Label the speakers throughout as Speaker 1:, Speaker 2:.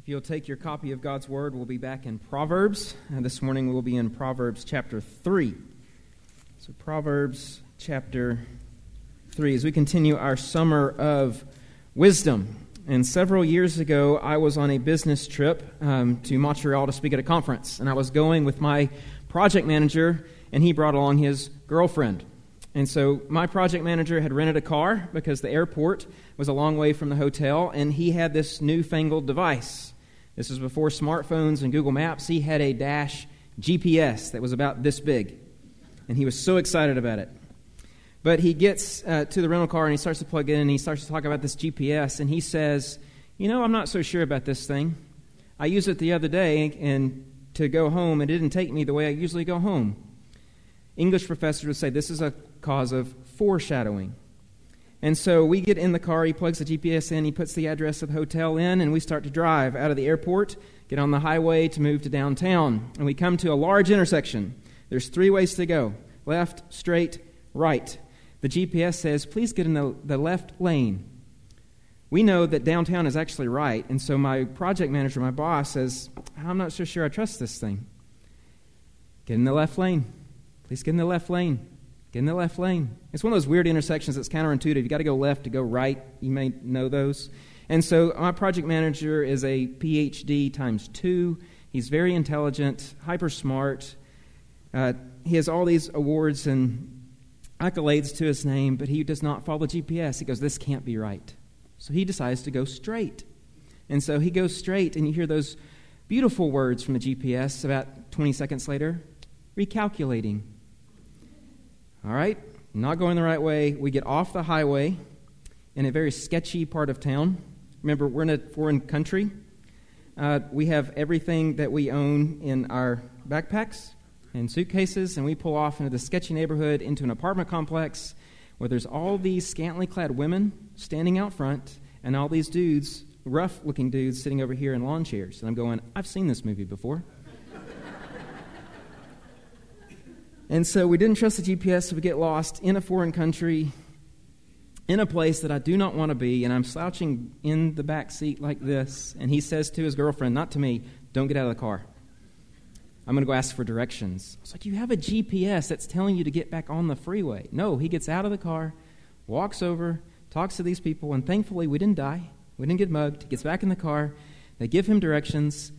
Speaker 1: If you'll take your copy of God's Word, we'll be back in Proverbs. And this morning we'll be in Proverbs chapter 3. So, Proverbs chapter 3, as we continue our summer of wisdom. And several years ago, I was on a business trip um, to Montreal to speak at a conference. And I was going with my project manager, and he brought along his girlfriend. And so my project manager had rented a car because the airport was a long way from the hotel, and he had this newfangled device. This was before smartphones and Google Maps. He had a dash GPS that was about this big, and he was so excited about it. But he gets uh, to the rental car and he starts to plug in and he starts to talk about this GPS, and he says, You know, I'm not so sure about this thing. I used it the other day and to go home, it didn't take me the way I usually go home. English professors would say this is a cause of foreshadowing. And so we get in the car, he plugs the GPS in, he puts the address of the hotel in, and we start to drive out of the airport, get on the highway to move to downtown. And we come to a large intersection. There's three ways to go left, straight, right. The GPS says, please get in the, the left lane. We know that downtown is actually right, and so my project manager, my boss, says, I'm not so sure I trust this thing. Get in the left lane. Please get in the left lane. Get in the left lane. It's one of those weird intersections that's counterintuitive. You've got to go left to go right. You may know those. And so my project manager is a PhD times two. He's very intelligent, hyper smart. Uh, he has all these awards and accolades to his name, but he does not follow GPS. He goes, This can't be right. So he decides to go straight. And so he goes straight, and you hear those beautiful words from the GPS about 20 seconds later recalculating. All right, not going the right way. We get off the highway in a very sketchy part of town. Remember, we're in a foreign country. Uh, we have everything that we own in our backpacks and suitcases, and we pull off into the sketchy neighborhood into an apartment complex where there's all these scantily clad women standing out front and all these dudes, rough looking dudes, sitting over here in lawn chairs. And I'm going, I've seen this movie before. And so we didn't trust the GPS, so we get lost in a foreign country, in a place that I do not want to be, and I'm slouching in the back seat like this. And he says to his girlfriend, not to me, don't get out of the car. I'm going to go ask for directions. I was like, You have a GPS that's telling you to get back on the freeway. No, he gets out of the car, walks over, talks to these people, and thankfully we didn't die. We didn't get mugged. He gets back in the car. They give him directions.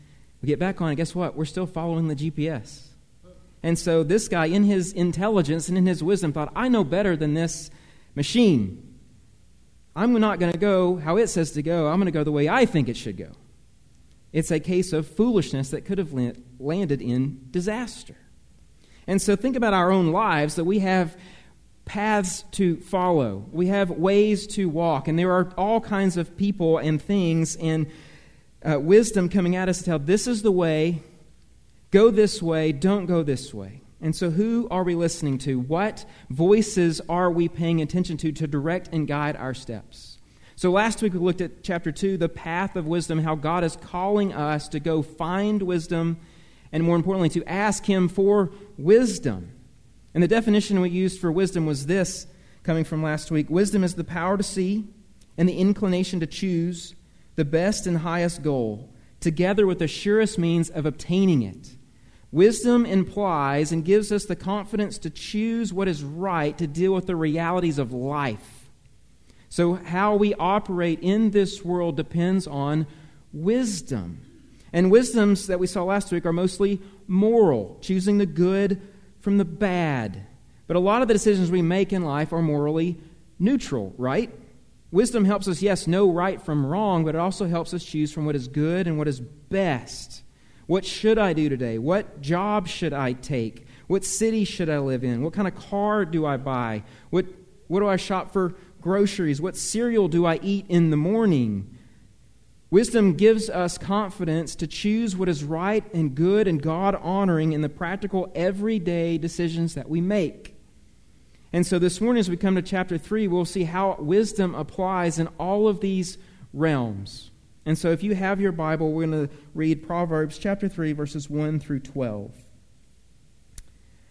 Speaker 1: We get back on, and guess what? We're still following the GPS. And so this guy, in his intelligence and in his wisdom, thought, I know better than this machine. I'm not going to go how it says to go. I'm going to go the way I think it should go. It's a case of foolishness that could have landed in disaster. And so think about our own lives that we have paths to follow, we have ways to walk, and there are all kinds of people and things and uh, wisdom coming at us to tell this is the way Go this way, don't go this way. And so, who are we listening to? What voices are we paying attention to to direct and guide our steps? So, last week we looked at chapter 2, the path of wisdom, how God is calling us to go find wisdom, and more importantly, to ask Him for wisdom. And the definition we used for wisdom was this coming from last week Wisdom is the power to see and the inclination to choose the best and highest goal, together with the surest means of obtaining it. Wisdom implies and gives us the confidence to choose what is right to deal with the realities of life. So, how we operate in this world depends on wisdom. And wisdoms that we saw last week are mostly moral, choosing the good from the bad. But a lot of the decisions we make in life are morally neutral, right? Wisdom helps us, yes, know right from wrong, but it also helps us choose from what is good and what is best. What should I do today? What job should I take? What city should I live in? What kind of car do I buy? What, what do I shop for groceries? What cereal do I eat in the morning? Wisdom gives us confidence to choose what is right and good and God honoring in the practical, everyday decisions that we make. And so this morning, as we come to chapter 3, we'll see how wisdom applies in all of these realms. And so, if you have your Bible, we're going to read Proverbs chapter 3, verses 1 through 12.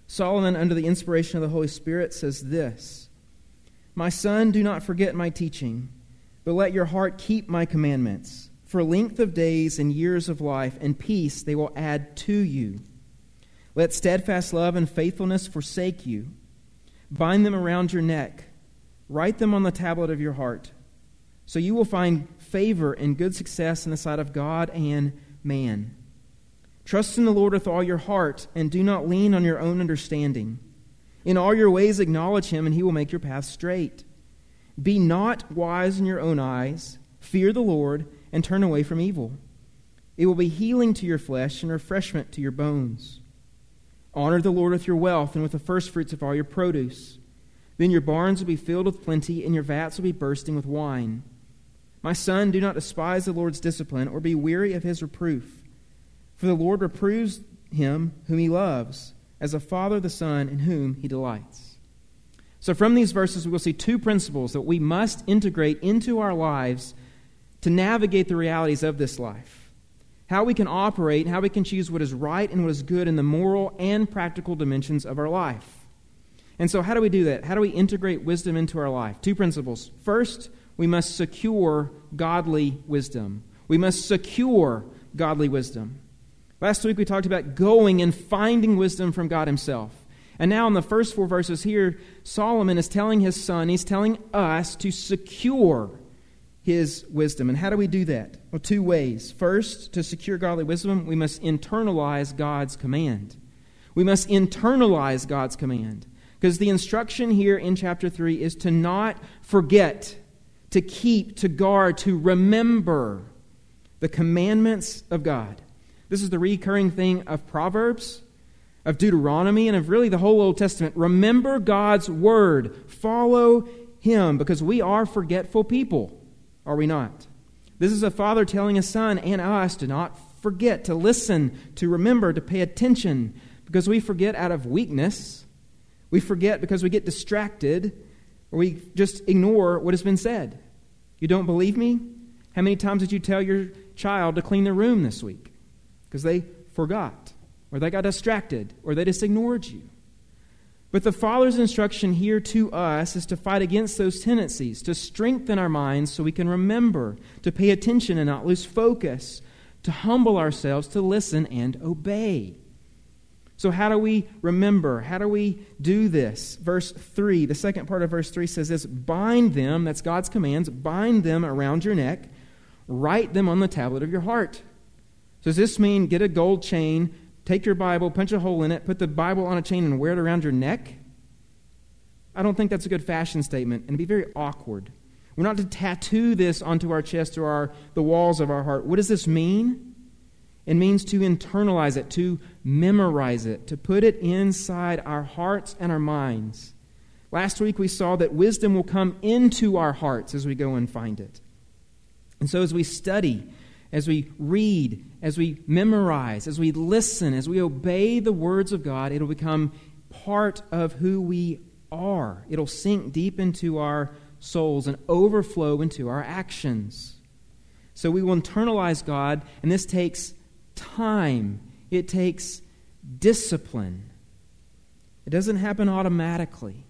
Speaker 1: Solomon, under the inspiration of the Holy Spirit, says this My son, do not forget my teaching, but let your heart keep my commandments. for length of days and years of life, and peace they will add to you. Let steadfast love and faithfulness forsake you. Bind them around your neck, write them on the tablet of your heart, so you will find favor and good success in the sight of God and man. Trust in the Lord with all your heart, and do not lean on your own understanding. In all your ways acknowledge him, and he will make your path straight. Be not wise in your own eyes. Fear the Lord, and turn away from evil. It will be healing to your flesh and refreshment to your bones. Honor the Lord with your wealth and with the firstfruits of all your produce. Then your barns will be filled with plenty, and your vats will be bursting with wine. My son, do not despise the Lord's discipline, or be weary of his reproof. For the Lord reproves him whom he loves, as a father the son in whom he delights. So, from these verses, we will see two principles that we must integrate into our lives to navigate the realities of this life. How we can operate, how we can choose what is right and what is good in the moral and practical dimensions of our life. And so, how do we do that? How do we integrate wisdom into our life? Two principles. First, we must secure godly wisdom. We must secure godly wisdom. Last week we talked about going and finding wisdom from God Himself. And now, in the first four verses here, Solomon is telling his son, he's telling us to secure his wisdom. And how do we do that? Well, two ways. First, to secure godly wisdom, we must internalize God's command. We must internalize God's command. Because the instruction here in chapter 3 is to not forget, to keep, to guard, to remember the commandments of God. This is the recurring thing of Proverbs, of Deuteronomy, and of really the whole Old Testament. Remember God's word, follow Him, because we are forgetful people are we not? This is a father telling a son and us to not forget, to listen, to remember, to pay attention, because we forget out of weakness. We forget because we get distracted, or we just ignore what has been said. You don't believe me? How many times did you tell your child to clean their room this week? Because they forgot, or they got distracted, or they just ignored you. But the Father's instruction here to us is to fight against those tendencies, to strengthen our minds so we can remember, to pay attention and not lose focus, to humble ourselves, to listen and obey. So, how do we remember? How do we do this? Verse 3, the second part of verse 3 says this Bind them, that's God's commands, bind them around your neck, write them on the tablet of your heart. So does this mean get a gold chain, take your Bible, punch a hole in it, put the Bible on a chain, and wear it around your neck? I don't think that's a good fashion statement, and it'd be very awkward. We're not to tattoo this onto our chest or our, the walls of our heart. What does this mean? It means to internalize it, to memorize it, to put it inside our hearts and our minds. Last week we saw that wisdom will come into our hearts as we go and find it. And so as we study, as we read, as we memorize, as we listen, as we obey the words of God, it'll become part of who we are. It'll sink deep into our souls and overflow into our actions. So we will internalize God, and this takes time, it takes discipline. It doesn't happen automatically,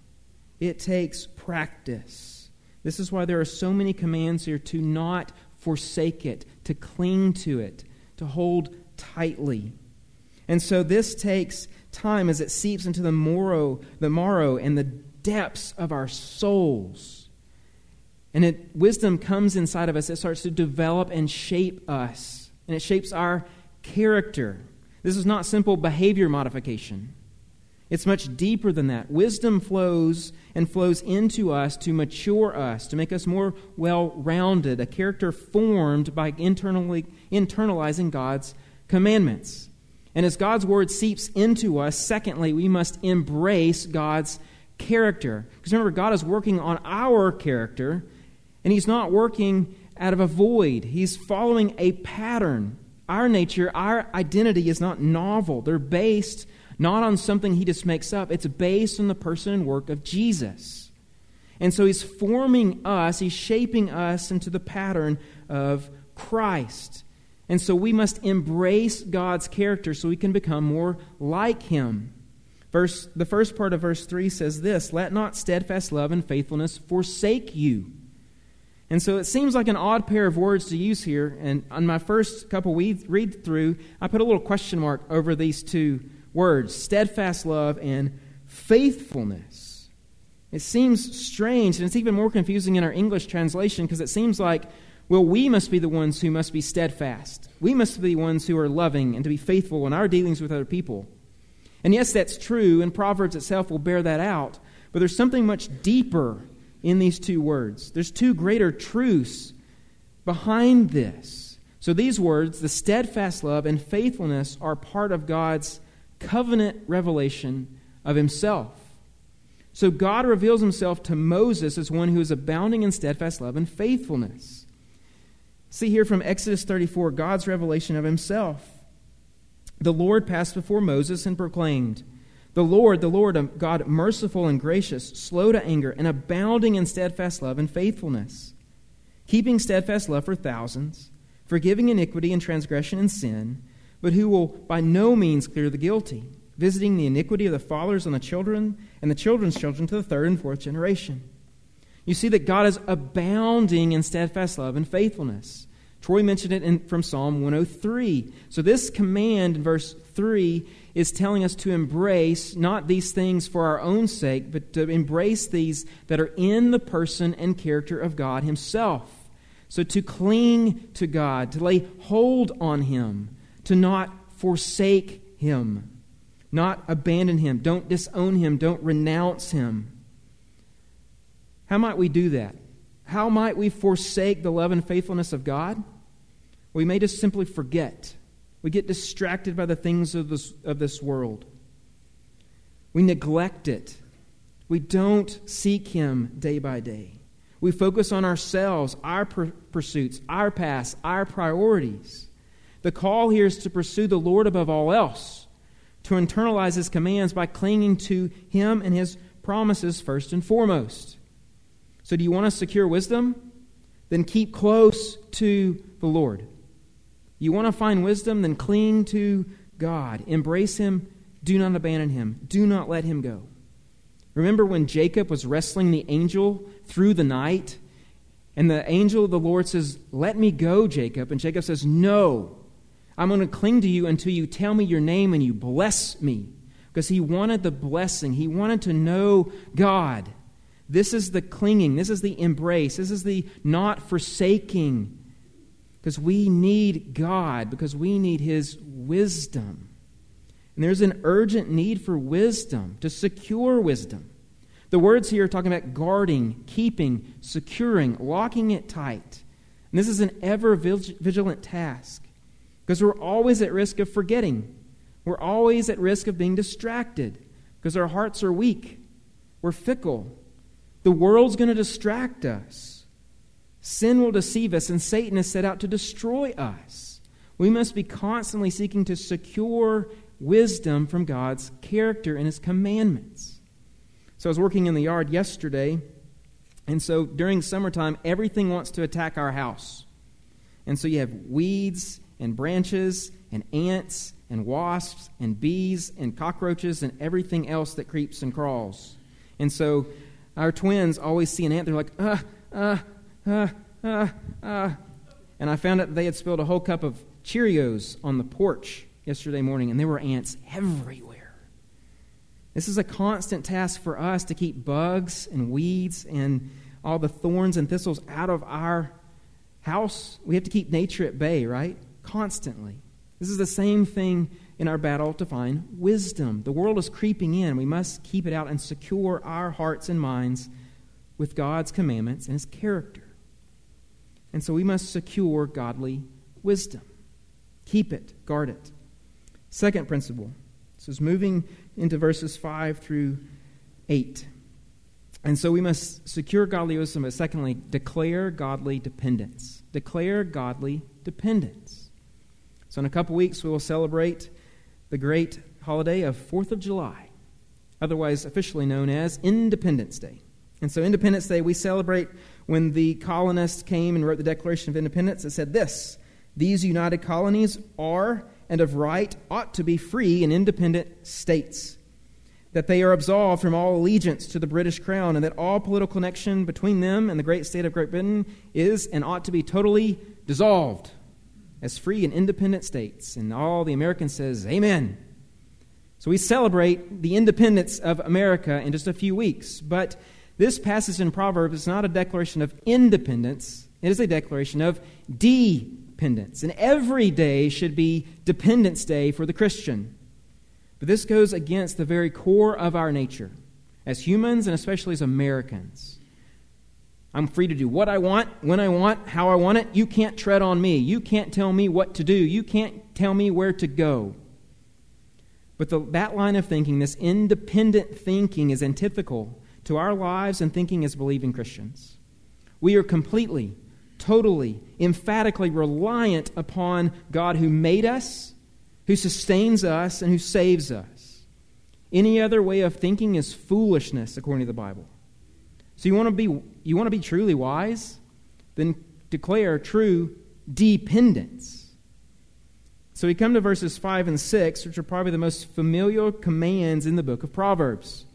Speaker 1: it takes practice. This is why there are so many commands here to not forsake it, to cling to it, to hold tightly. And so this takes time as it seeps into the marrow, the marrow and the depths of our souls. And it, wisdom comes inside of us. It starts to develop and shape us. And it shapes our character. This is not simple behavior modification. It's much deeper than that. Wisdom flows and flows into us to mature us, to make us more well rounded, a character formed by internally, internalizing God's commandments. And as God's word seeps into us, secondly, we must embrace God's character. Because remember, God is working on our character, and He's not working out of a void, He's following a pattern. Our nature, our identity is not novel, they're based not on something he just makes up. It's based on the person and work of Jesus. And so he's forming us, he's shaping us into the pattern of Christ. And so we must embrace God's character so we can become more like him. Verse, the first part of verse 3 says this Let not steadfast love and faithfulness forsake you. And so it seems like an odd pair of words to use here. And on my first couple read through, I put a little question mark over these two words steadfast love and faithfulness. It seems strange, and it's even more confusing in our English translation because it seems like, well, we must be the ones who must be steadfast. We must be the ones who are loving and to be faithful in our dealings with other people. And yes, that's true, and Proverbs itself will bear that out. But there's something much deeper in these two words. There's two greater truths behind this. So these words, the steadfast love and faithfulness, are part of God's covenant revelation of himself. So God reveals himself to Moses as one who is abounding in steadfast love and faithfulness. See here from Exodus 34 God's revelation of himself. The Lord passed before Moses and proclaimed, the Lord, the Lord, God, merciful and gracious, slow to anger, and abounding in steadfast love and faithfulness, keeping steadfast love for thousands, forgiving iniquity and transgression and sin, but who will by no means clear the guilty, visiting the iniquity of the fathers on the children and the children's children to the third and fourth generation. You see that God is abounding in steadfast love and faithfulness. Troy mentioned it in, from Psalm 103. So, this command in verse 3 is telling us to embrace not these things for our own sake, but to embrace these that are in the person and character of God Himself. So to cling to God, to lay hold on Him, to not forsake Him, not abandon Him, don't disown Him, don't renounce Him. How might we do that? How might we forsake the love and faithfulness of God? We may just simply forget we get distracted by the things of this, of this world. We neglect it. We don't seek Him day by day. We focus on ourselves, our pursuits, our past, our priorities. The call here is to pursue the Lord above all else, to internalize His commands by clinging to Him and His promises first and foremost. So, do you want to secure wisdom? Then keep close to the Lord. You want to find wisdom? Then cling to God. Embrace Him. Do not abandon Him. Do not let Him go. Remember when Jacob was wrestling the angel through the night? And the angel of the Lord says, Let me go, Jacob. And Jacob says, No. I'm going to cling to you until you tell me your name and you bless me. Because he wanted the blessing, he wanted to know God. This is the clinging, this is the embrace, this is the not forsaking because we need God, because we need His wisdom. And there's an urgent need for wisdom, to secure wisdom. The words here are talking about guarding, keeping, securing, locking it tight. And this is an ever vigilant task because we're always at risk of forgetting. We're always at risk of being distracted because our hearts are weak. We're fickle. The world's going to distract us. Sin will deceive us, and Satan is set out to destroy us. We must be constantly seeking to secure wisdom from God's character and His commandments. So I was working in the yard yesterday, and so during summertime, everything wants to attack our house. And so you have weeds and branches and ants and wasps and bees and cockroaches and everything else that creeps and crawls. And so our twins always see an ant, they're like, uh, uh, And I found out they had spilled a whole cup of Cheerios on the porch yesterday morning, and there were ants everywhere. This is a constant task for us to keep bugs and weeds and all the thorns and thistles out of our house. We have to keep nature at bay, right? Constantly. This is the same thing in our battle to find wisdom. The world is creeping in. We must keep it out and secure our hearts and minds with God's commandments and His character. And so we must secure godly wisdom. Keep it, guard it. Second principle. This is moving into verses 5 through 8. And so we must secure godly wisdom, but secondly, declare godly dependence. Declare godly dependence. So in a couple weeks, we will celebrate the great holiday of 4th of July, otherwise officially known as Independence Day. And so, Independence Day, we celebrate when the colonists came and wrote the Declaration of Independence. It said this These united colonies are and of right ought to be free and independent states. that they are absolved from all allegiance to the British crown, and that all political connection between them and the great state of Great Britain is and ought to be totally dissolved as free and independent states. And all the Americans says, Amen. So we celebrate the independence of America in just a few weeks. But this passage in Proverbs is not a declaration of independence, it is a declaration of dependence. And every day should be Dependence Day for the Christian. But this goes against the very core of our nature as humans and especially as Americans. I'm free to do what I want, when I want, how I want it. You can't tread on me. You can't tell me what to do. You can't tell me where to go. But the, that line of thinking, this independent thinking, is antithetical to our lives and thinking as believing Christians. We are completely, totally, emphatically reliant upon God who made us who sustains us and who saves us. Any other way of thinking is foolishness, according to the Bible. So you want to be you want to be truly wise? Then declare true dependence. So we come to verses 5 and 6, which are probably the most familiar commands in the book of Proverbs.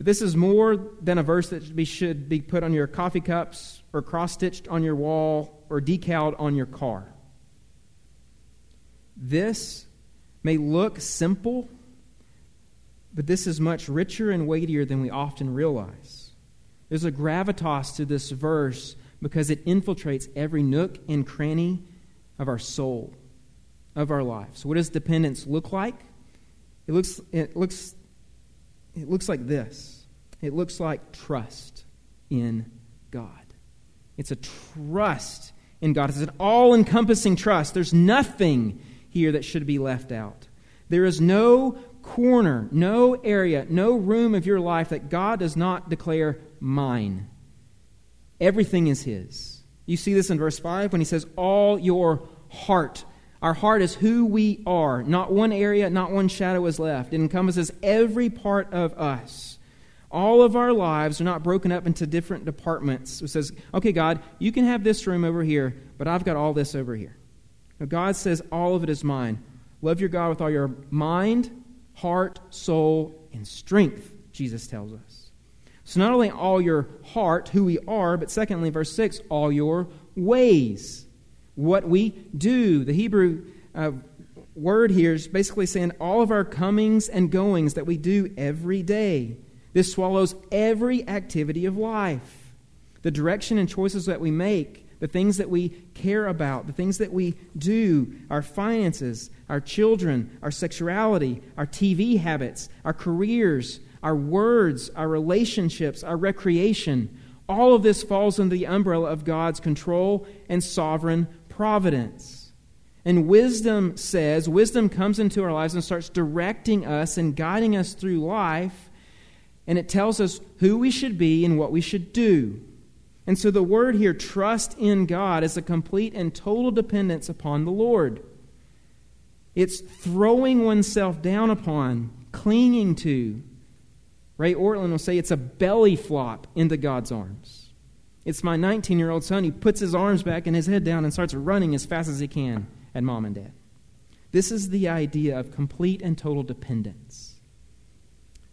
Speaker 1: But this is more than a verse that should be, should be put on your coffee cups or cross stitched on your wall or decaled on your car. This may look simple, but this is much richer and weightier than we often realize. There's a gravitas to this verse because it infiltrates every nook and cranny of our soul, of our lives. So what does dependence look like? It looks, it looks, it looks like this. It looks like trust in God. It's a trust in God. It's an all encompassing trust. There's nothing here that should be left out. There is no corner, no area, no room of your life that God does not declare mine. Everything is His. You see this in verse 5 when He says, All your heart. Our heart is who we are. Not one area, not one shadow is left. It encompasses every part of us. All of our lives are not broken up into different departments. It says, okay, God, you can have this room over here, but I've got all this over here. Now, God says, All of it is mine. Love your God with all your mind, heart, soul, and strength, Jesus tells us. So, not only all your heart, who we are, but secondly, verse 6, all your ways, what we do. The Hebrew uh, word here is basically saying all of our comings and goings that we do every day. This swallows every activity of life. The direction and choices that we make the things that we care about, the things that we do, our finances, our children, our sexuality, our TV habits, our careers, our words, our relationships, our recreation, all of this falls under the umbrella of God's control and sovereign providence. And wisdom says, wisdom comes into our lives and starts directing us and guiding us through life, and it tells us who we should be and what we should do. And so the word here, trust in God, is a complete and total dependence upon the Lord. It's throwing oneself down upon, clinging to. Ray Ortlund will say it's a belly flop into God's arms. It's my 19 year old son. He puts his arms back and his head down and starts running as fast as he can at mom and dad. This is the idea of complete and total dependence.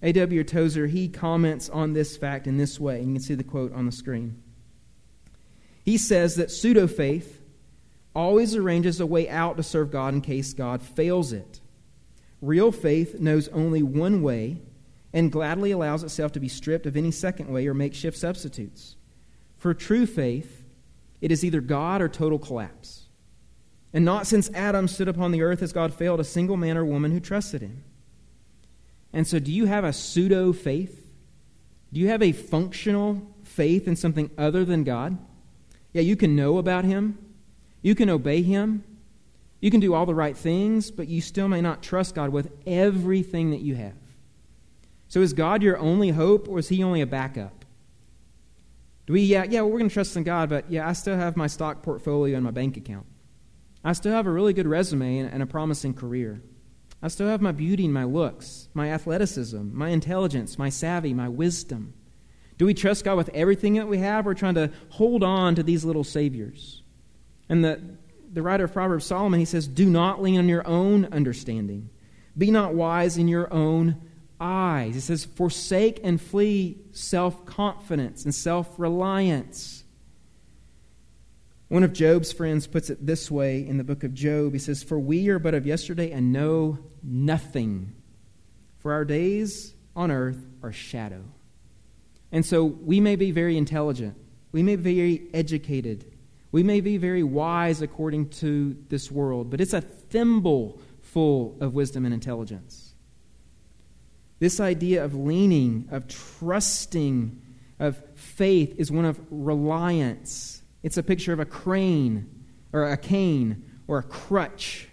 Speaker 1: A.W. Tozer, he comments on this fact in this way. You can see the quote on the screen. He says that pseudo faith always arranges a way out to serve God in case God fails it. Real faith knows only one way and gladly allows itself to be stripped of any second way or makeshift substitutes. For true faith, it is either God or total collapse. And not since Adam stood upon the earth has God failed a single man or woman who trusted him. And so, do you have a pseudo faith? Do you have a functional faith in something other than God? Yeah, you can know about him, you can obey him, you can do all the right things, but you still may not trust God with everything that you have. So is God your only hope, or is he only a backup? Do we, yeah, yeah, well, we're going to trust in God, but yeah, I still have my stock portfolio and my bank account. I still have a really good resume and a promising career. I still have my beauty and my looks, my athleticism, my intelligence, my savvy, my wisdom. Do we trust God with everything that we have? Or trying to hold on to these little saviors. And the, the writer of Proverbs, Solomon, he says, Do not lean on your own understanding. Be not wise in your own eyes. He says, Forsake and flee self confidence and self reliance. One of Job's friends puts it this way in the book of Job. He says, For we are but of yesterday and know nothing. For our days on earth are shadow. And so we may be very intelligent, we may be very educated, we may be very wise according to this world, but it's a thimble full of wisdom and intelligence. This idea of leaning, of trusting, of faith is one of reliance. It's a picture of a crane or a cane or a crutch.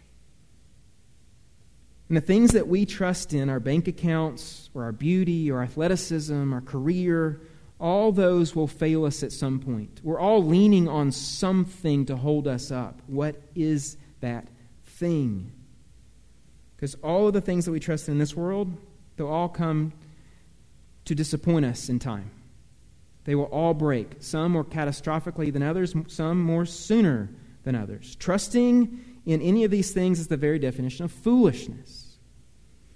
Speaker 1: And the things that we trust in, our bank accounts or our beauty or athleticism, our career, all those will fail us at some point. We're all leaning on something to hold us up. What is that thing? Because all of the things that we trust in this world, they'll all come to disappoint us in time. They will all break, some more catastrophically than others, some more sooner than others. Trusting in any of these things is the very definition of foolishness.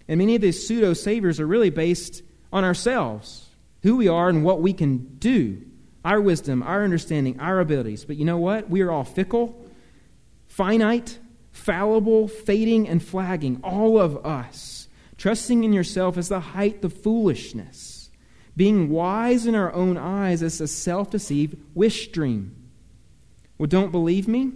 Speaker 1: And many of these pseudo saviors are really based on ourselves, who we are and what we can do, our wisdom, our understanding, our abilities. But you know what? We are all fickle, finite, fallible, fading, and flagging, all of us. Trusting in yourself is the height of foolishness. Being wise in our own eyes is a self deceived wish dream. Well, don't believe me?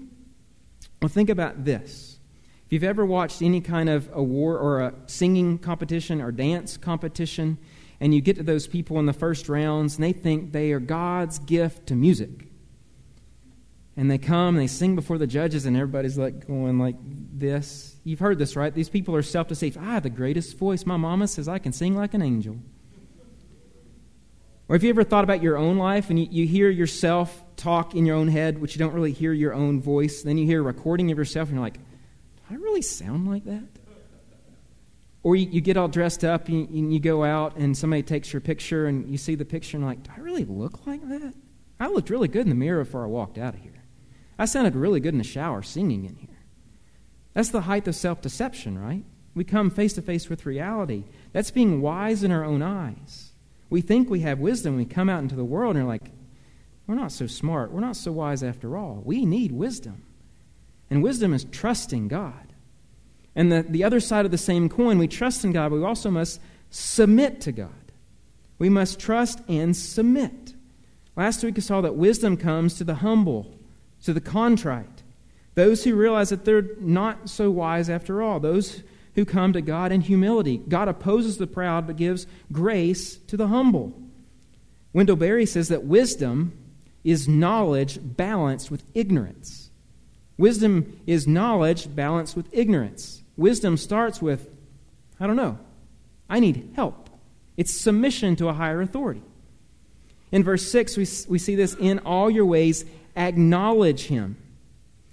Speaker 1: Well, think about this. If you've ever watched any kind of award or a singing competition or dance competition, and you get to those people in the first rounds and they think they are God's gift to music. And they come, and they sing before the judges, and everybody's like going like this. You've heard this, right? These people are self deceived. I ah, have the greatest voice. My mama says I can sing like an angel. Or have you ever thought about your own life and you, you hear yourself talk in your own head, which you don't really hear your own voice? Then you hear a recording of yourself, and you're like, do I really sound like that? Or you, you get all dressed up and you, and you go out, and somebody takes your picture, and you see the picture, and you're like, do I really look like that? I looked really good in the mirror before I walked out of here. I sounded really good in the shower singing in here. That's the height of self deception, right? We come face to face with reality. That's being wise in our own eyes. We think we have wisdom. We come out into the world and are like, we're not so smart. We're not so wise after all. We need wisdom. And wisdom is trusting God. And the, the other side of the same coin, we trust in God, but we also must submit to God. We must trust and submit. Last week we saw that wisdom comes to the humble to the contrite, those who realize that they're not so wise after all, those who come to God in humility. God opposes the proud but gives grace to the humble. Wendell Berry says that wisdom is knowledge balanced with ignorance. Wisdom is knowledge balanced with ignorance. Wisdom starts with, I don't know, I need help. It's submission to a higher authority. In verse 6, we, we see this in all your ways, acknowledge him.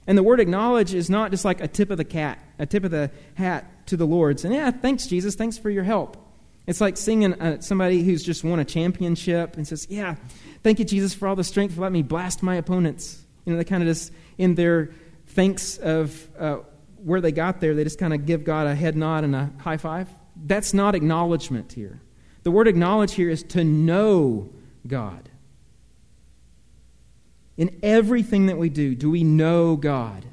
Speaker 1: And the word acknowledge is not just like a tip of the cat, a tip of the hat to the Lord, saying, Yeah, thanks, Jesus, thanks for your help. It's like seeing uh, somebody who's just won a championship and says, Yeah, thank you, Jesus, for all the strength for letting me blast my opponents. You know, they kind of just, in their thanks of uh, where they got there, they just kind of give God a head nod and a high five. That's not acknowledgement here. The word acknowledge here is to know God. In everything that we do, do we know God?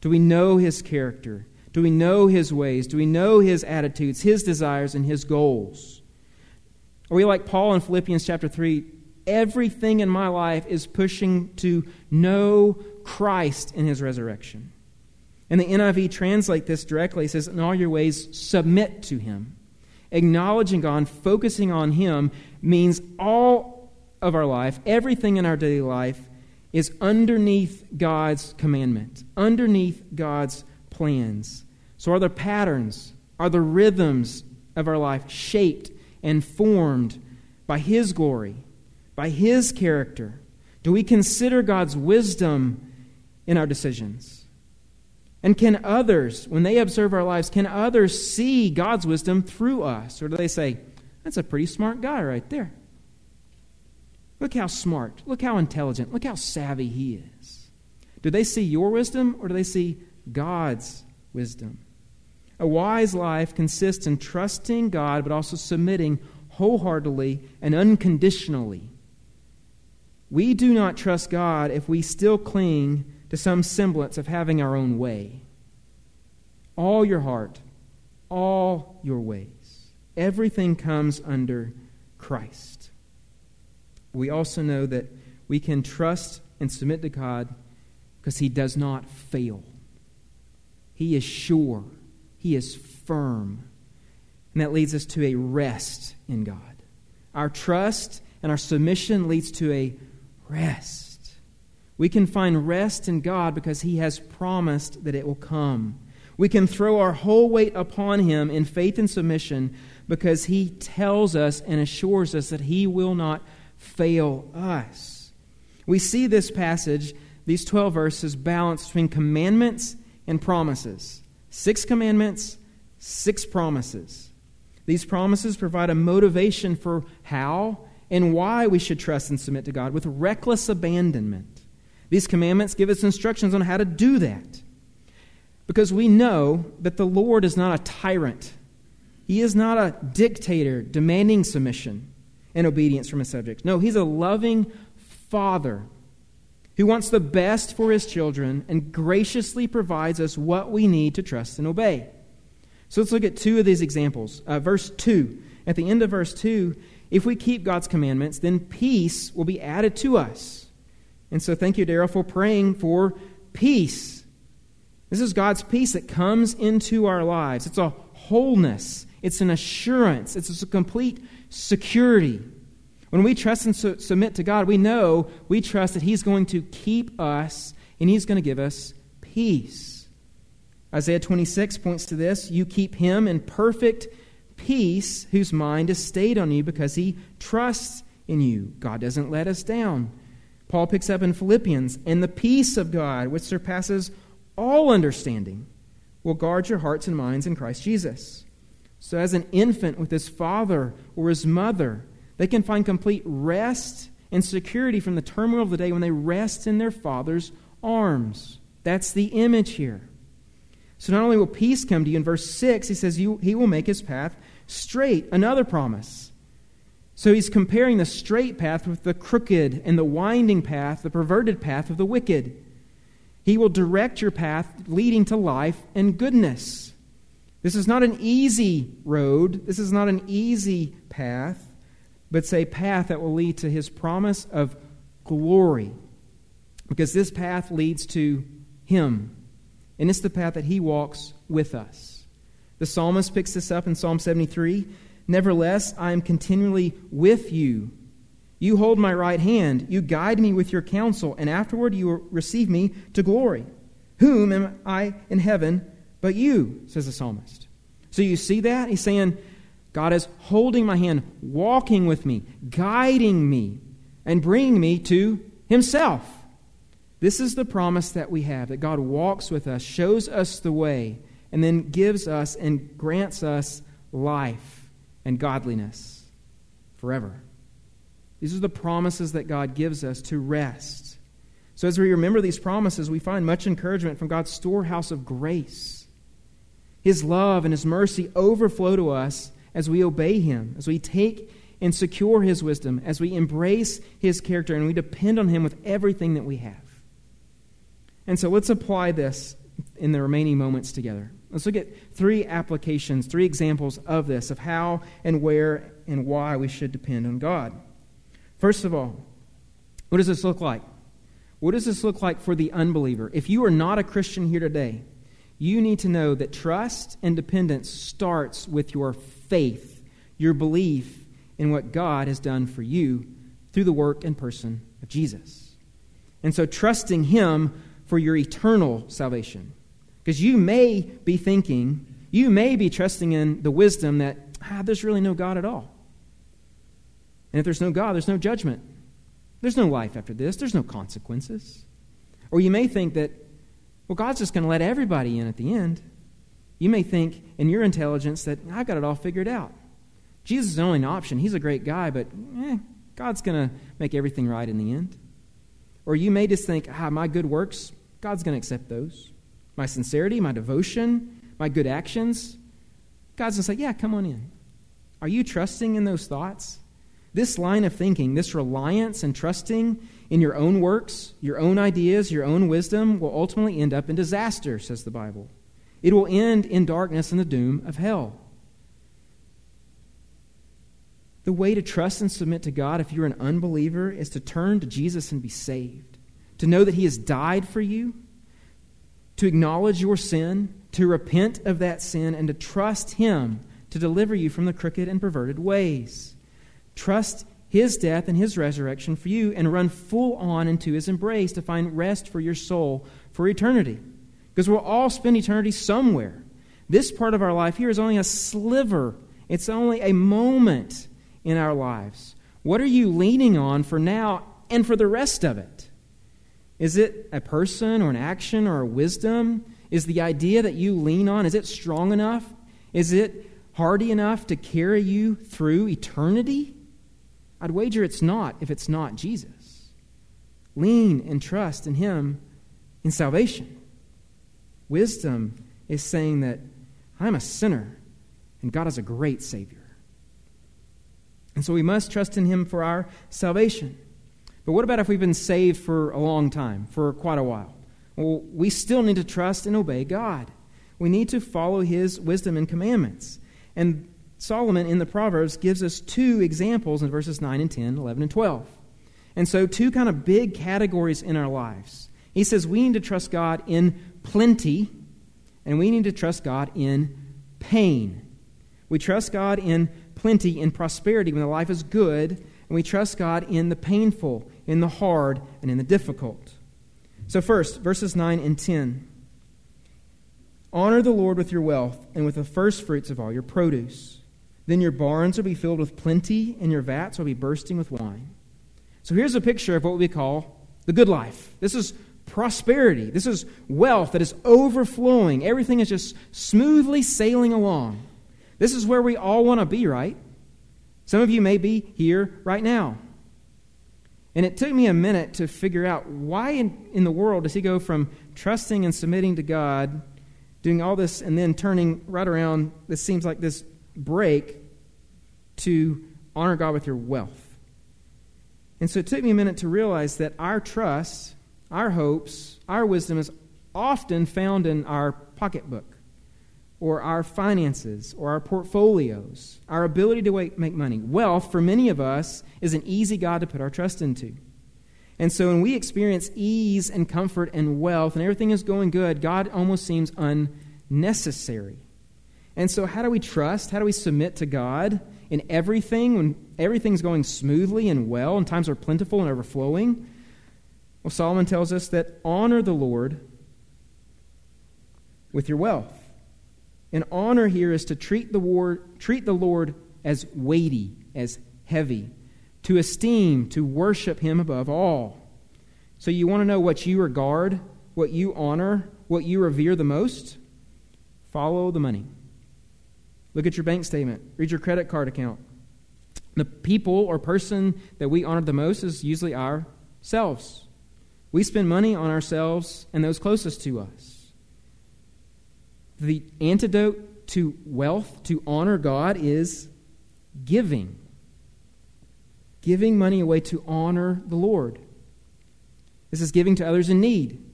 Speaker 1: Do we know His character? Do we know His ways? Do we know His attitudes, His desires, and His goals? Are we like Paul in Philippians chapter 3? Everything in my life is pushing to know Christ in His resurrection. And the NIV translate this directly. It says, In all your ways, submit to Him. Acknowledging God, focusing on Him, means all of our life, everything in our daily life, is underneath God's commandment, underneath God's plans. So, are the patterns, are the rhythms of our life shaped and formed by His glory, by His character? Do we consider God's wisdom in our decisions? And can others, when they observe our lives, can others see God's wisdom through us? Or do they say, that's a pretty smart guy right there? Look how smart. Look how intelligent. Look how savvy he is. Do they see your wisdom or do they see God's wisdom? A wise life consists in trusting God, but also submitting wholeheartedly and unconditionally. We do not trust God if we still cling to some semblance of having our own way. All your heart, all your ways. Everything comes under Christ. We also know that we can trust and submit to God because He does not fail. He is sure, He is firm. And that leads us to a rest in God. Our trust and our submission leads to a rest. We can find rest in God because He has promised that it will come. We can throw our whole weight upon Him in faith and submission because He tells us and assures us that He will not fail us. We see this passage, these 12 verses, balanced between commandments and promises. Six commandments, six promises. These promises provide a motivation for how and why we should trust and submit to God with reckless abandonment. These commandments give us instructions on how to do that. Because we know that the Lord is not a tyrant, He is not a dictator demanding submission and obedience from His subjects. No, He's a loving Father who wants the best for His children and graciously provides us what we need to trust and obey. So let's look at two of these examples. Uh, verse 2. At the end of verse 2, if we keep God's commandments, then peace will be added to us. And so thank you, Daryl, for praying for peace. This is God's peace that comes into our lives. It's a wholeness, it's an assurance, it's a complete security. When we trust and su- submit to God, we know we trust that He's going to keep us and He's going to give us peace. Isaiah 26 points to this. You keep Him in perfect peace whose mind is stayed on you because he trusts in you. God doesn't let us down. Paul picks up in Philippians, and the peace of God, which surpasses all understanding, will guard your hearts and minds in Christ Jesus. So, as an infant with his father or his mother, they can find complete rest and security from the turmoil of the day when they rest in their father's arms. That's the image here. So, not only will peace come to you, in verse 6, he says, He will make his path straight, another promise. So he's comparing the straight path with the crooked and the winding path, the perverted path of the wicked. He will direct your path leading to life and goodness. This is not an easy road. This is not an easy path, but it's a path that will lead to his promise of glory. Because this path leads to him. And it's the path that he walks with us. The psalmist picks this up in Psalm 73. Nevertheless, I am continually with you. You hold my right hand. You guide me with your counsel, and afterward you receive me to glory. Whom am I in heaven but you? says the psalmist. So you see that? He's saying, God is holding my hand, walking with me, guiding me, and bringing me to himself. This is the promise that we have that God walks with us, shows us the way, and then gives us and grants us life and godliness forever. These are the promises that God gives us to rest. So, as we remember these promises, we find much encouragement from God's storehouse of grace. His love and His mercy overflow to us as we obey Him, as we take and secure His wisdom, as we embrace His character, and we depend on Him with everything that we have. And so, let's apply this in the remaining moments together. Let's look at three applications, three examples of this, of how and where and why we should depend on God. First of all, what does this look like? What does this look like for the unbeliever? If you are not a Christian here today, you need to know that trust and dependence starts with your faith, your belief in what God has done for you through the work and person of Jesus. And so, trusting Him for your eternal salvation. Because you may be thinking, you may be trusting in the wisdom that ah, there's really no God at all. And if there's no God, there's no judgment. There's no life after this, there's no consequences. Or you may think that, well, God's just going to let everybody in at the end. You may think in your intelligence that I've got it all figured out. Jesus is only an option. He's a great guy, but eh, God's going to make everything right in the end. Or you may just think, ah, my good works, God's going to accept those my sincerity, my devotion, my good actions, God's going to say, Yeah, come on in. Are you trusting in those thoughts? This line of thinking, this reliance and trusting in your own works, your own ideas, your own wisdom, will ultimately end up in disaster, says the Bible. It will end in darkness and the doom of hell. The way to trust and submit to God if you're an unbeliever is to turn to Jesus and be saved, to know that He has died for you, to acknowledge your sin, to repent of that sin, and to trust Him to deliver you from the crooked and perverted ways. Trust his death and his resurrection for you and run full on into his embrace to find rest for your soul for eternity. Because we'll all spend eternity somewhere. This part of our life here is only a sliver, it's only a moment in our lives. What are you leaning on for now and for the rest of it? Is it a person or an action or a wisdom? Is the idea that you lean on, is it strong enough? Is it hardy enough to carry you through eternity? I'd wager it's not if it's not Jesus. Lean and trust in Him in salvation. Wisdom is saying that I'm a sinner and God is a great Savior. And so we must trust in Him for our salvation. But what about if we've been saved for a long time, for quite a while? Well, we still need to trust and obey God. We need to follow His wisdom and commandments. And Solomon in the Proverbs gives us two examples in verses 9 and 10, 11 and 12. And so, two kind of big categories in our lives. He says we need to trust God in plenty, and we need to trust God in pain. We trust God in plenty, in prosperity when the life is good, and we trust God in the painful, in the hard, and in the difficult. So, first, verses 9 and 10. Honor the Lord with your wealth and with the firstfruits of all your produce. Then your barns will be filled with plenty, and your vats will be bursting with wine. So here's a picture of what we call the good life. This is prosperity. This is wealth that is overflowing. Everything is just smoothly sailing along. This is where we all want to be, right? Some of you may be here right now. And it took me a minute to figure out why in, in the world does he go from trusting and submitting to God, doing all this, and then turning right around, this seems like this break to honor God with your wealth. And so it took me a minute to realize that our trust, our hopes, our wisdom is often found in our pocketbook or our finances or our portfolios, our ability to make money. Wealth, for many of us, is an easy God to put our trust into. And so when we experience ease and comfort and wealth and everything is going good, God almost seems unnecessary. And so, how do we trust? How do we submit to God in everything when everything's going smoothly and well and times are plentiful and overflowing? Well, Solomon tells us that honor the Lord with your wealth. And honor here is to treat the, war, treat the Lord as weighty, as heavy, to esteem, to worship Him above all. So, you want to know what you regard, what you honor, what you revere the most? Follow the money. Look at your bank statement, read your credit card account. The people or person that we honor the most is usually ourselves. We spend money on ourselves and those closest to us. The antidote to wealth, to honor God, is giving. Giving money away to honor the Lord. This is giving to others in need,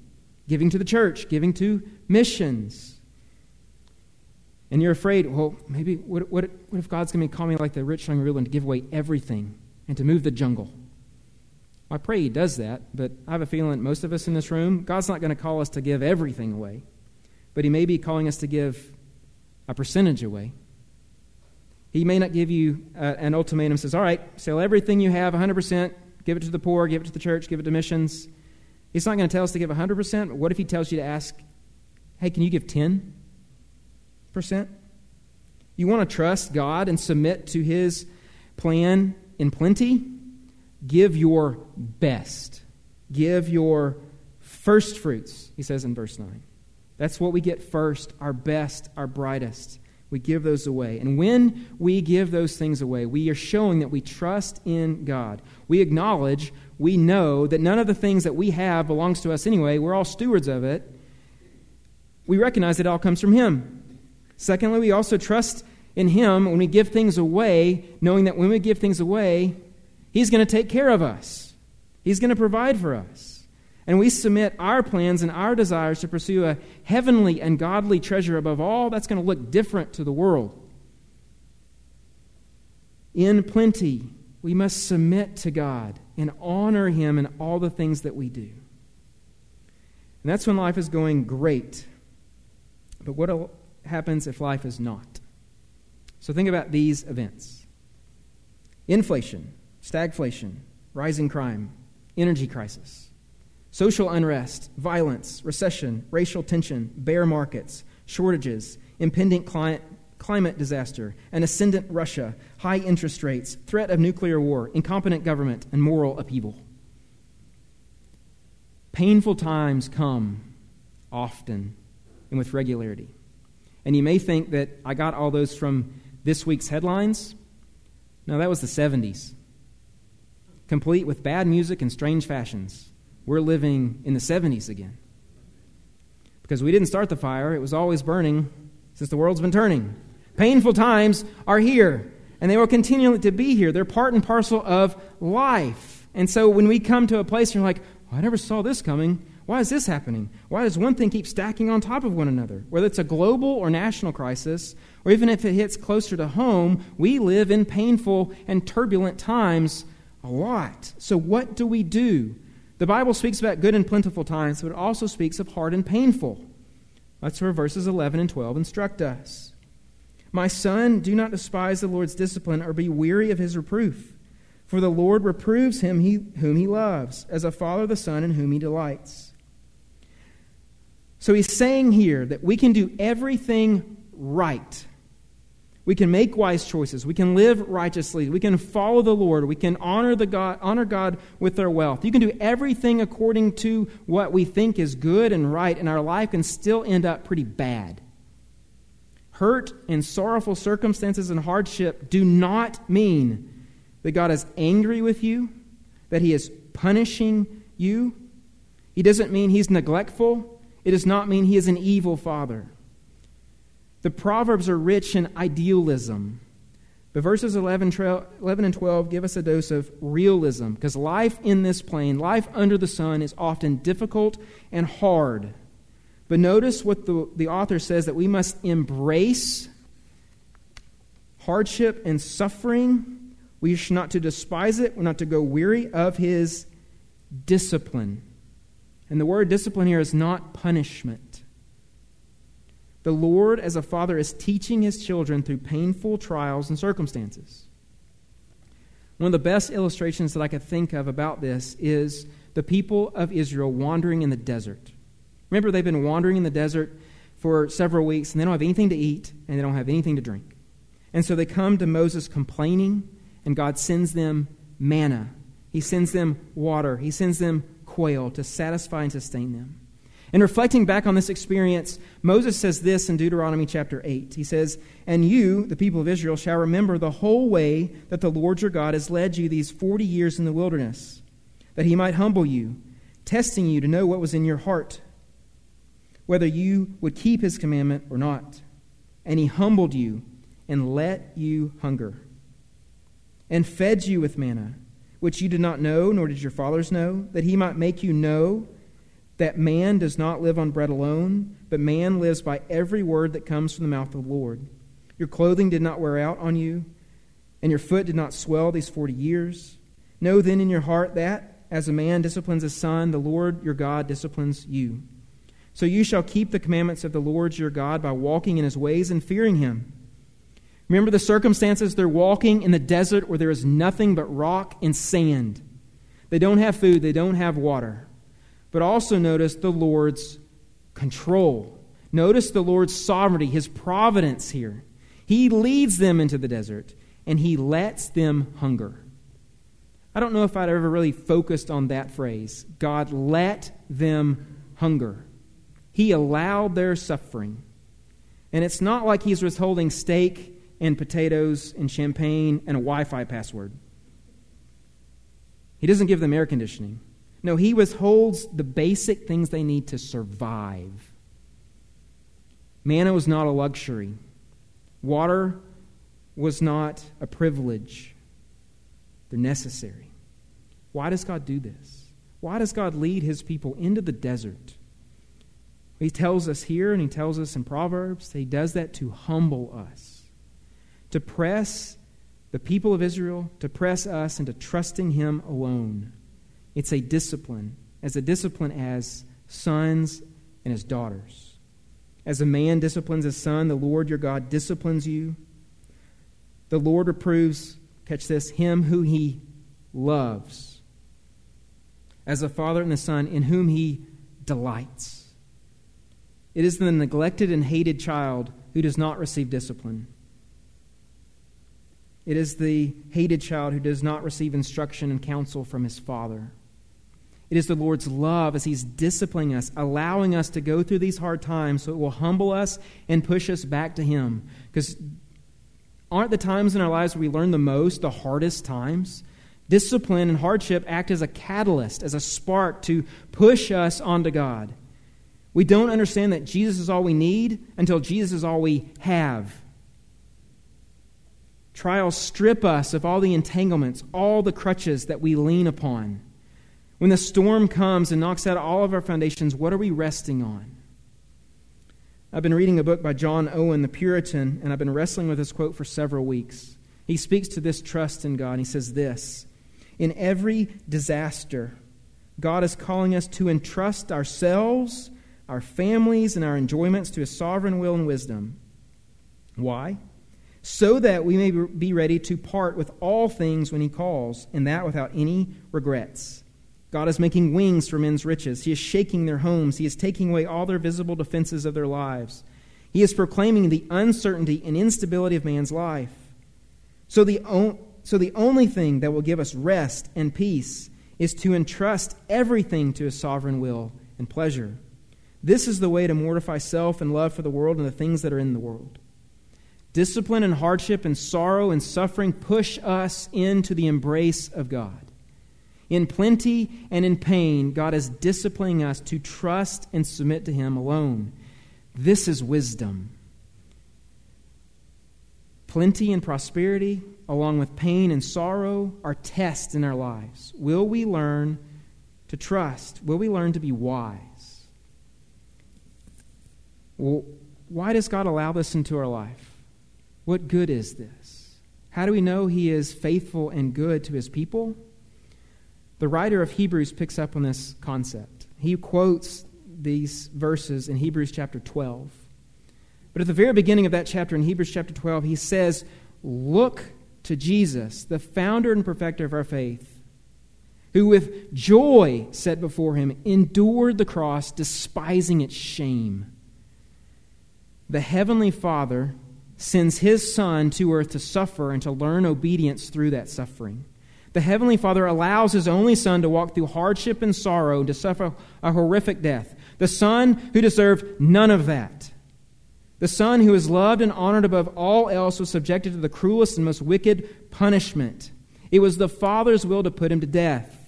Speaker 1: giving to the church, giving to missions and you're afraid, well, maybe what, what, what if God's going to call me like the rich young ruler and to give away everything and to move the jungle? Well, I pray He does that, but I have a feeling most of us in this room, God's not going to call us to give everything away, but He may be calling us to give a percentage away. He may not give you uh, an ultimatum says, all right, sell everything you have 100%, give it to the poor, give it to the church, give it to missions. He's not going to tell us to give 100%, but what if He tells you to ask, hey, can you give 10? Percent? You want to trust God and submit to His plan in plenty? Give your best. Give your first fruits, he says in verse 9. That's what we get first, our best, our brightest. We give those away. And when we give those things away, we are showing that we trust in God. We acknowledge, we know that none of the things that we have belongs to us anyway. We're all stewards of it. We recognize it all comes from Him. Secondly, we also trust in Him when we give things away, knowing that when we give things away, He's going to take care of us, He's going to provide for us. And we submit our plans and our desires to pursue a heavenly and godly treasure above all that's going to look different to the world. In plenty, we must submit to God and honor Him in all the things that we do. And that's when life is going great. But what happens if life is not? So think about these events inflation, stagflation, rising crime, energy crisis, social unrest, violence, recession, racial tension, bear markets, shortages, impending client, climate disaster, an ascendant Russia, high interest rates, threat of nuclear war, incompetent government, and moral upheaval. Painful times come often and with regularity. And you may think that I got all those from this week's headlines. No, that was the 70s. Complete with bad music and strange fashions. We're living in the 70s again. Because we didn't start the fire, it was always burning since the world's been turning. Painful times are here, and they will continue to be here. They're part and parcel of life. And so when we come to a place and you're like, oh, I never saw this coming, why is this happening? Why does one thing keep stacking on top of one another? Whether it's a global or national crisis, or even if it hits closer to home, we live in painful and turbulent times a lot. So, what do we do? The Bible speaks about good and plentiful times, but it also speaks of hard and painful. That's where verses 11 and 12 instruct us. My son, do not despise the Lord's discipline or be weary of his reproof. For the Lord reproves him he, whom he loves, as a father the son in whom he delights. So he's saying here that we can do everything right. We can make wise choices. We can live righteously. We can follow the Lord. We can honor, the God, honor God with our wealth. You can do everything according to what we think is good and right, and our life can still end up pretty bad. Hurt and sorrowful circumstances and hardship do not mean that God is angry with you, that He is punishing you. He doesn't mean He's neglectful. It does not mean he is an evil father. The Proverbs are rich in idealism. But verses 11, 11 and 12 give us a dose of realism because life in this plane, life under the sun, is often difficult and hard. But notice what the, the author says that we must embrace hardship and suffering. We should not to despise it. We're not to go weary of his discipline. And the word discipline here is not punishment. The Lord, as a father, is teaching his children through painful trials and circumstances. One of the best illustrations that I could think of about this is the people of Israel wandering in the desert. Remember, they've been wandering in the desert for several weeks, and they don't have anything to eat, and they don't have anything to drink. And so they come to Moses complaining, and God sends them manna. He sends them water. He sends them quail to satisfy and sustain them. And reflecting back on this experience, Moses says this in Deuteronomy chapter 8. He says, And you, the people of Israel, shall remember the whole way that the Lord your God has led you these 40 years in the wilderness, that he might humble you, testing you to know what was in your heart, whether you would keep his commandment or not. And he humbled you and let you hunger, and fed you with manna which you did not know, nor did your fathers know, that he might make you know that man does not live on bread alone, but man lives by every word that comes from the mouth of the Lord. Your clothing did not wear out on you, and your foot did not swell these forty years. Know then in your heart that, as a man disciplines his son, the Lord your God disciplines you. So you shall keep the commandments of the Lord your God by walking in his ways and fearing him. Remember the circumstances? They're walking in the desert where there is nothing but rock and sand. They don't have food, they don't have water. But also notice the Lord's control. Notice the Lord's sovereignty, his providence here. He leads them into the desert and he lets them hunger. I don't know if I'd ever really focused on that phrase. God let them hunger. He allowed their suffering. And it's not like he's withholding steak and potatoes and champagne and a Wi Fi password. He doesn't give them air conditioning. No, he withholds the basic things they need to survive. Manna was not a luxury, Water was not a privilege, they're necessary. Why does God do this? Why does God lead his people into the desert? He tells us here and he tells us in Proverbs he does that to humble us, to press the people of Israel, to press us into trusting him alone. It's a discipline, as a discipline as sons and as daughters. As a man disciplines his son, the Lord your God disciplines you. The Lord reproves, catch this, him who he loves. As a father and the son in whom he delights. It is the neglected and hated child who does not receive discipline. It is the hated child who does not receive instruction and counsel from his father. It is the Lord's love as He's disciplining us, allowing us to go through these hard times so it will humble us and push us back to Him. Because aren't the times in our lives where we learn the most the hardest times? Discipline and hardship act as a catalyst, as a spark to push us onto God. We don't understand that Jesus is all we need until Jesus is all we have. Trials strip us of all the entanglements, all the crutches that we lean upon. When the storm comes and knocks out all of our foundations, what are we resting on? I've been reading a book by John Owen, the Puritan, and I've been wrestling with this quote for several weeks. He speaks to this trust in God. And He says this In every disaster, God is calling us to entrust ourselves our families, and our enjoyments to His sovereign will and wisdom. Why? So that we may be ready to part with all things when He calls, and that without any regrets. God is making wings for men's riches. He is shaking their homes. He is taking away all their visible defenses of their lives. He is proclaiming the uncertainty and instability of man's life. So the, so the only thing that will give us rest and peace is to entrust everything to His sovereign will and pleasure. This is the way to mortify self and love for the world and the things that are in the world. Discipline and hardship and sorrow and suffering push us into the embrace of God. In plenty and in pain, God is disciplining us to trust and submit to Him alone. This is wisdom. Plenty and prosperity, along with pain and sorrow, are tests in our lives. Will we learn to trust? Will we learn to be wise? Well, why does God allow this into our life? What good is this? How do we know He is faithful and good to His people? The writer of Hebrews picks up on this concept. He quotes these verses in Hebrews chapter 12. But at the very beginning of that chapter, in Hebrews chapter 12, he says, Look to Jesus, the founder and perfecter of our faith, who with joy set before him endured the cross, despising its shame the Heavenly Father sends His Son to earth to suffer and to learn obedience through that suffering. The Heavenly Father allows His only Son to walk through hardship and sorrow and to suffer a horrific death. The Son who deserved none of that. The Son who is loved and honored above all else was subjected to the cruelest and most wicked punishment. It was the Father's will to put him to death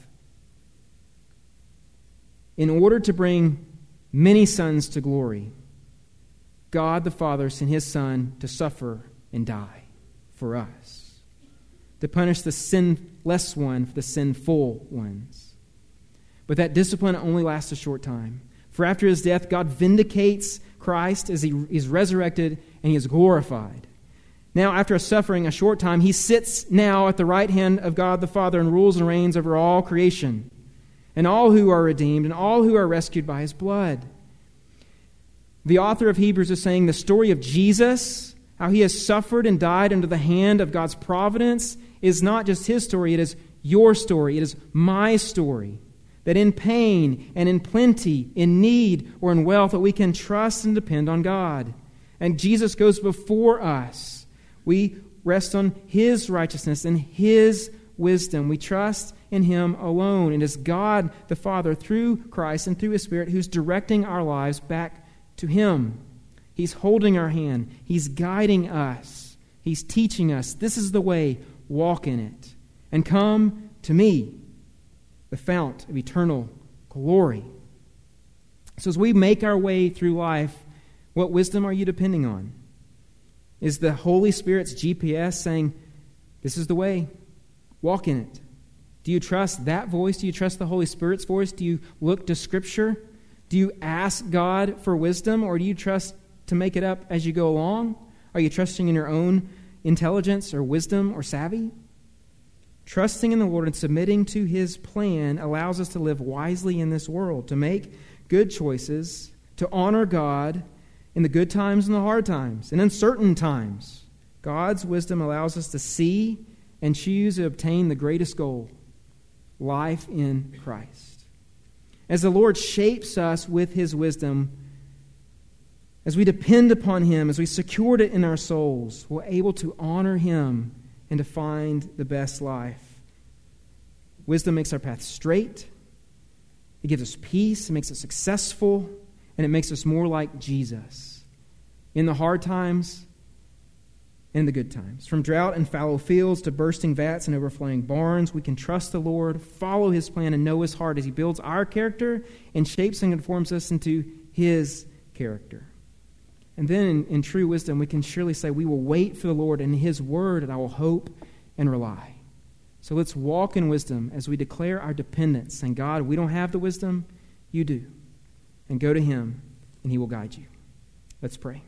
Speaker 1: in order to bring many sons to glory. God the Father sent his Son to suffer and die for us, to punish the sinless one for the sinful ones. But that discipline only lasts a short time. For after his death, God vindicates Christ as he is resurrected and he is glorified. Now, after suffering a short time, he sits now at the right hand of God the Father and rules and reigns over all creation, and all who are redeemed, and all who are rescued by his blood. The author of Hebrews is saying the story of Jesus, how he has suffered and died under the hand of God's providence, is not just his story, it is your story, it is my story. That in pain and in plenty, in need or in wealth, that we can trust and depend on God. And Jesus goes before us. We rest on his righteousness and his wisdom. We trust in him alone. and It is God the Father, through Christ and through his Spirit, who's directing our lives back to Him. He's holding our hand, He's guiding us, He's teaching us this is the way, walk in it. And come to me, the fount of eternal glory. So, as we make our way through life, what wisdom are you depending on? Is the Holy Spirit's GPS saying, This is the way, walk in it? Do you trust that voice? Do you trust the Holy Spirit's voice? Do you look to Scripture? Do you ask God for wisdom, or do you trust to make it up as you go along? Are you trusting in your own intelligence or wisdom or savvy? Trusting in the Lord and submitting to His plan allows us to live wisely in this world, to make good choices, to honor God in the good times and the hard times, and uncertain times. God's wisdom allows us to see and choose to obtain the greatest goal life in Christ. As the Lord shapes us with His wisdom, as we depend upon Him, as we secured it in our souls, we're able to honor Him and to find the best life. Wisdom makes our path straight, it gives us peace, it makes us successful, and it makes us more like Jesus. In the hard times, in the good times. From drought and fallow fields to bursting vats and overflowing barns, we can trust the Lord, follow his plan, and know his heart as he builds our character and shapes and conforms us into his character. And then, in, in true wisdom, we can surely say, We will wait for the Lord and his word, and I will hope and rely. So let's walk in wisdom as we declare our dependence. And God, we don't have the wisdom, you do. And go to him, and he will guide you. Let's pray.